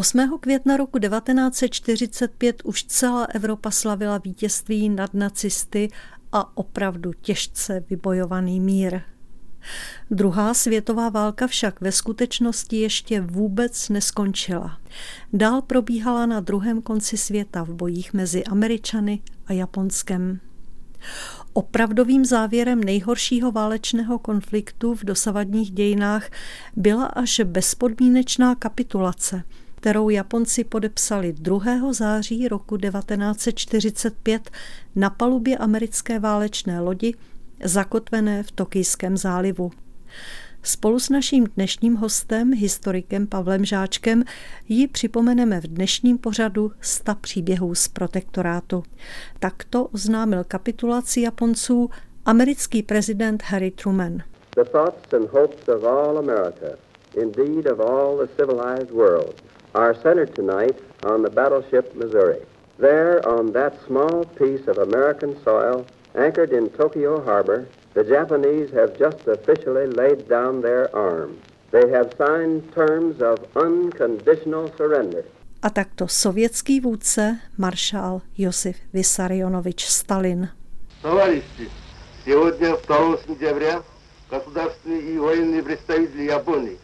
8. května roku 1945 už celá Evropa slavila vítězství nad nacisty a opravdu těžce vybojovaný mír. Druhá světová válka však ve skutečnosti ještě vůbec neskončila. Dál probíhala na druhém konci světa v bojích mezi Američany a Japonskem. Opravdovým závěrem nejhoršího válečného konfliktu v dosavadních dějinách byla až bezpodmínečná kapitulace, kterou Japonci podepsali 2. září roku 1945 na palubě americké válečné lodi zakotvené v Tokijském zálivu. Spolu s naším dnešním hostem, historikem Pavlem Žáčkem, ji připomeneme v dnešním pořadu 100 příběhů z protektorátu. Takto oznámil kapitulaci Japonců americký prezident Harry Truman. The thoughts and hopes of all America, indeed of all the civilized world, are centered tonight on the battleship Missouri. There on that small piece of American soil Anchored in Tokyo Harbor, the Japanese have just officially laid down their arms. They have signed terms of unconditional surrender. A takto sovětský vůdce maršál Josif Vissarionovič Stalin. Товарищи, сегодня 2 сентября государственные и военные представители Японии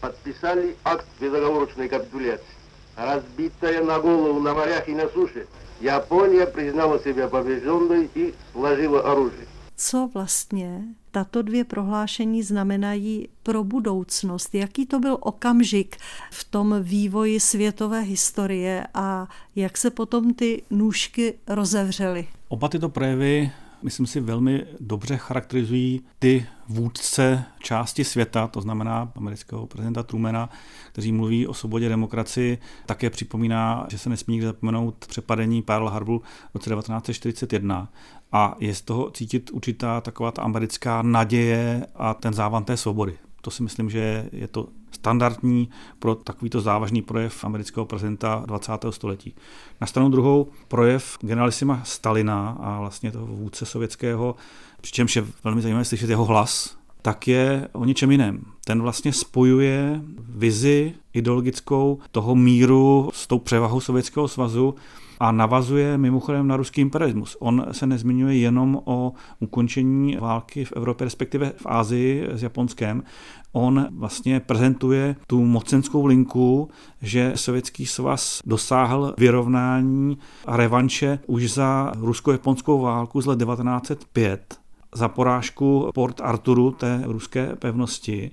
подписали акт безоговорочной капитуляции. Разбитая на голову на морях и на суше, Japonie přiznala sebe побежденной i složila оружие. Co vlastně tato dvě prohlášení znamenají pro budoucnost? Jaký to byl okamžik v tom vývoji světové historie a jak se potom ty nůžky rozevřely? Oba tyto projevy myslím si, velmi dobře charakterizují ty vůdce části světa, to znamená amerického prezidenta Trumana, kteří mluví o svobodě demokracii, také připomíná, že se nesmí zapomenout přepadení Pearl Harboru v roce 1941 a je z toho cítit určitá taková ta americká naděje a ten závan té svobody. To si myslím, že je to standardní pro takovýto závažný projev amerického prezidenta 20. století. Na stranu druhou projev generalisima Stalina a vlastně toho vůdce sovětského, přičemž je velmi zajímavé slyšet jeho hlas, tak je o něčem jiném. Ten vlastně spojuje vizi ideologickou toho míru s tou převahou Sovětského svazu a navazuje mimochodem na ruský imperialismus. On se nezmiňuje jenom o ukončení války v Evropě, respektive v Ázii s Japonskem. On vlastně prezentuje tu mocenskou linku, že Sovětský svaz dosáhl vyrovnání a revanše už za rusko-japonskou válku z let 1905 za porážku Port Arturu, té ruské pevnosti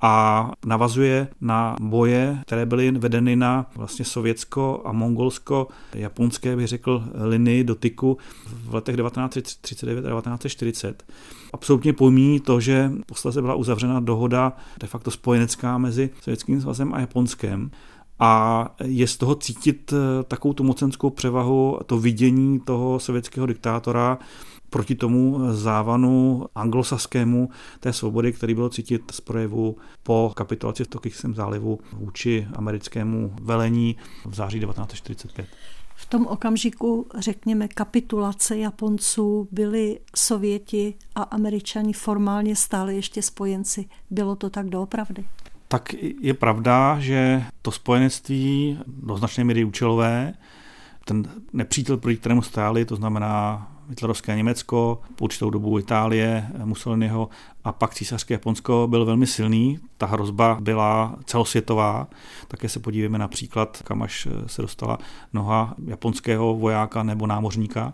a navazuje na boje, které byly vedeny na vlastně sovětsko a mongolsko-japonské, bych řekl, linii dotyku v letech 1939 a 1940. Absolutně pomíjí to, že posledně byla uzavřena dohoda de facto spojenecká mezi Sovětským svazem a Japonskem a je z toho cítit takovou tu mocenskou převahu, to vidění toho sovětského diktátora, proti tomu závanu anglosaskému té svobody, který bylo cítit z projevu po kapitulaci v Tokijském zálivu vůči americkému velení v září 1945. V tom okamžiku, řekněme, kapitulace Japonců byli Sověti a Američani formálně stále ještě spojenci. Bylo to tak doopravdy? Tak je pravda, že to spojenectví do značné míry účelové, ten nepřítel, proti kterému stáli, to znamená hitlerovské Německo, určitou dobu Itálie, Mussoliniho a pak císařské Japonsko byl velmi silný. Ta hrozba byla celosvětová. Také se podívejme například, kam až se dostala noha japonského vojáka nebo námořníka.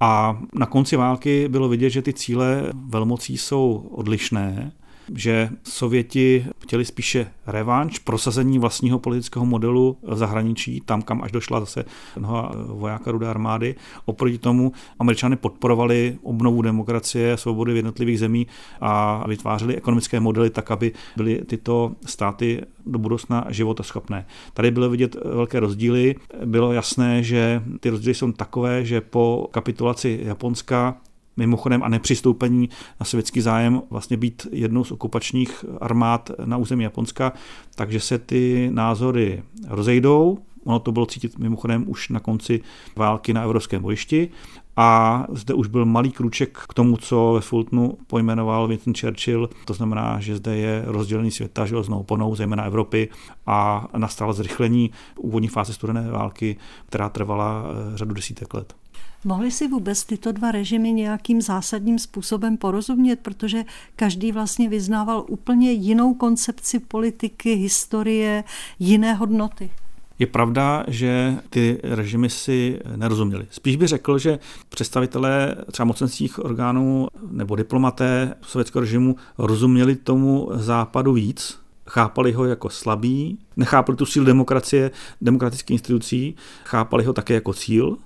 A na konci války bylo vidět, že ty cíle velmocí jsou odlišné že Sověti chtěli spíše revanš, prosazení vlastního politického modelu v zahraničí, tam, kam až došla zase mnoha vojáka rudé armády. Oproti tomu američany podporovali obnovu demokracie, svobody v jednotlivých zemí a vytvářeli ekonomické modely tak, aby byly tyto státy do budoucna životaschopné. Tady bylo vidět velké rozdíly. Bylo jasné, že ty rozdíly jsou takové, že po kapitulaci Japonska mimochodem a nepřistoupení na sovětský zájem vlastně být jednou z okupačních armád na území Japonska, takže se ty názory rozejdou, Ono to bylo cítit mimochodem už na konci války na evropském bojišti. A zde už byl malý kruček k tomu, co ve Fultonu pojmenoval Winston Churchill. To znamená, že zde je rozdělení světa železnou oponou, zejména Evropy, a nastalo zrychlení úvodní fáze studené války, která trvala eh, řadu desítek let. Mohli si vůbec tyto dva režimy nějakým zásadním způsobem porozumět, protože každý vlastně vyznával úplně jinou koncepci politiky, historie, jiné hodnoty? Je pravda, že ty režimy si nerozuměli. Spíš bych řekl, že představitelé třeba mocenských orgánů nebo diplomaté sovětského režimu rozuměli tomu západu víc, chápali ho jako slabý, nechápali tu sílu demokracie, demokratických institucí, chápali ho také jako cíl,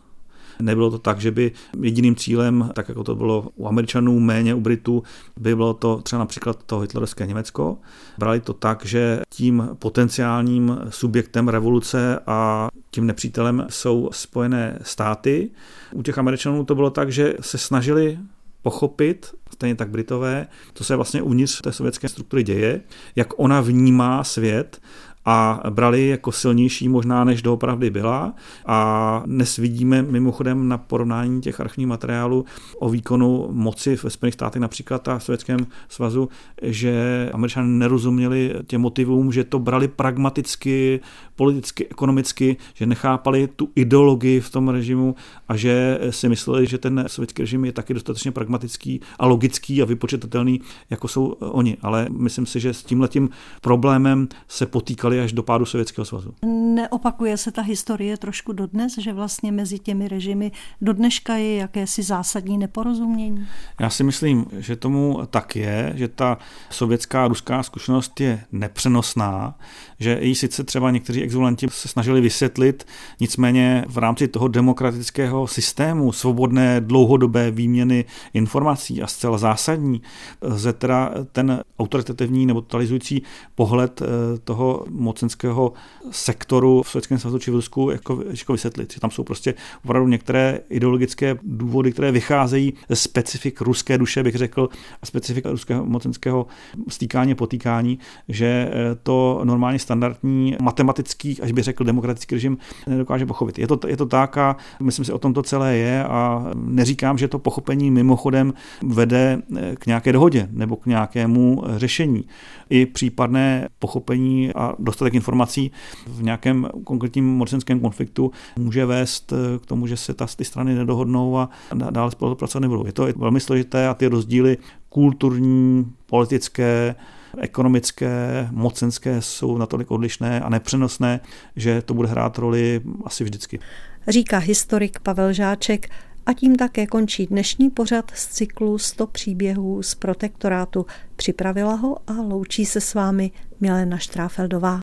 Nebylo to tak, že by jediným cílem, tak jako to bylo u Američanů, méně u Britů, by bylo to třeba například to hitlerovské Německo. Brali to tak, že tím potenciálním subjektem revoluce a tím nepřítelem jsou Spojené státy. U těch Američanů to bylo tak, že se snažili pochopit, stejně tak Britové, co se vlastně uvnitř té sovětské struktury děje, jak ona vnímá svět a brali jako silnější možná, než doopravdy byla. A dnes vidíme mimochodem na porovnání těch archivních materiálů o výkonu moci ve Spojených státech například a v Sovětském svazu, že američané nerozuměli těm motivům, že to brali pragmaticky, politicky, ekonomicky, že nechápali tu ideologii v tom režimu a že si mysleli, že ten sovětský režim je taky dostatečně pragmatický a logický a vypočetatelný, jako jsou oni. Ale myslím si, že s tímhletím problémem se potýkali až do pádu Sovětského svazu. Neopakuje se ta historie trošku dodnes, že vlastně mezi těmi režimy do dneška je jakési zásadní neporozumění? Já si myslím, že tomu tak je, že ta sovětská a ruská zkušenost je nepřenosná, že i sice třeba někteří exulanti se snažili vysvětlit, nicméně v rámci toho demokratického systému svobodné dlouhodobé výměny informací a zcela zásadní, lze teda ten autoritativní nebo totalizující pohled eh, toho mocenského sektoru v Sovětském svazu či v Rusku jako, jako vysvětlit. Že tam jsou prostě opravdu některé ideologické důvody, které vycházejí ze specifik ruské duše, bych řekl, a specifik ruského mocenského stýkání, potýkání, že eh, to normálně standardní matematický, až bych řekl demokratický režim nedokáže pochopit. Je to, je to tak a myslím si, o tom to celé je a neříkám, že to pochopení mimochodem vede eh, k nějaké dohodě nebo k nějakému řešení. I případné pochopení a dostatek informací v nějakém konkrétním mocenském konfliktu může vést eh, k tomu, že se ta, ty strany nedohodnou a dále spolupracovat nebudou. Je to velmi složité a ty rozdíly kulturní, politické, ekonomické, mocenské jsou natolik odlišné a nepřenosné, že to bude hrát roli asi vždycky. Říká historik Pavel Žáček a tím také končí dnešní pořad z cyklu 100 příběhů z protektorátu. Připravila ho a loučí se s vámi Milena Štráfeldová.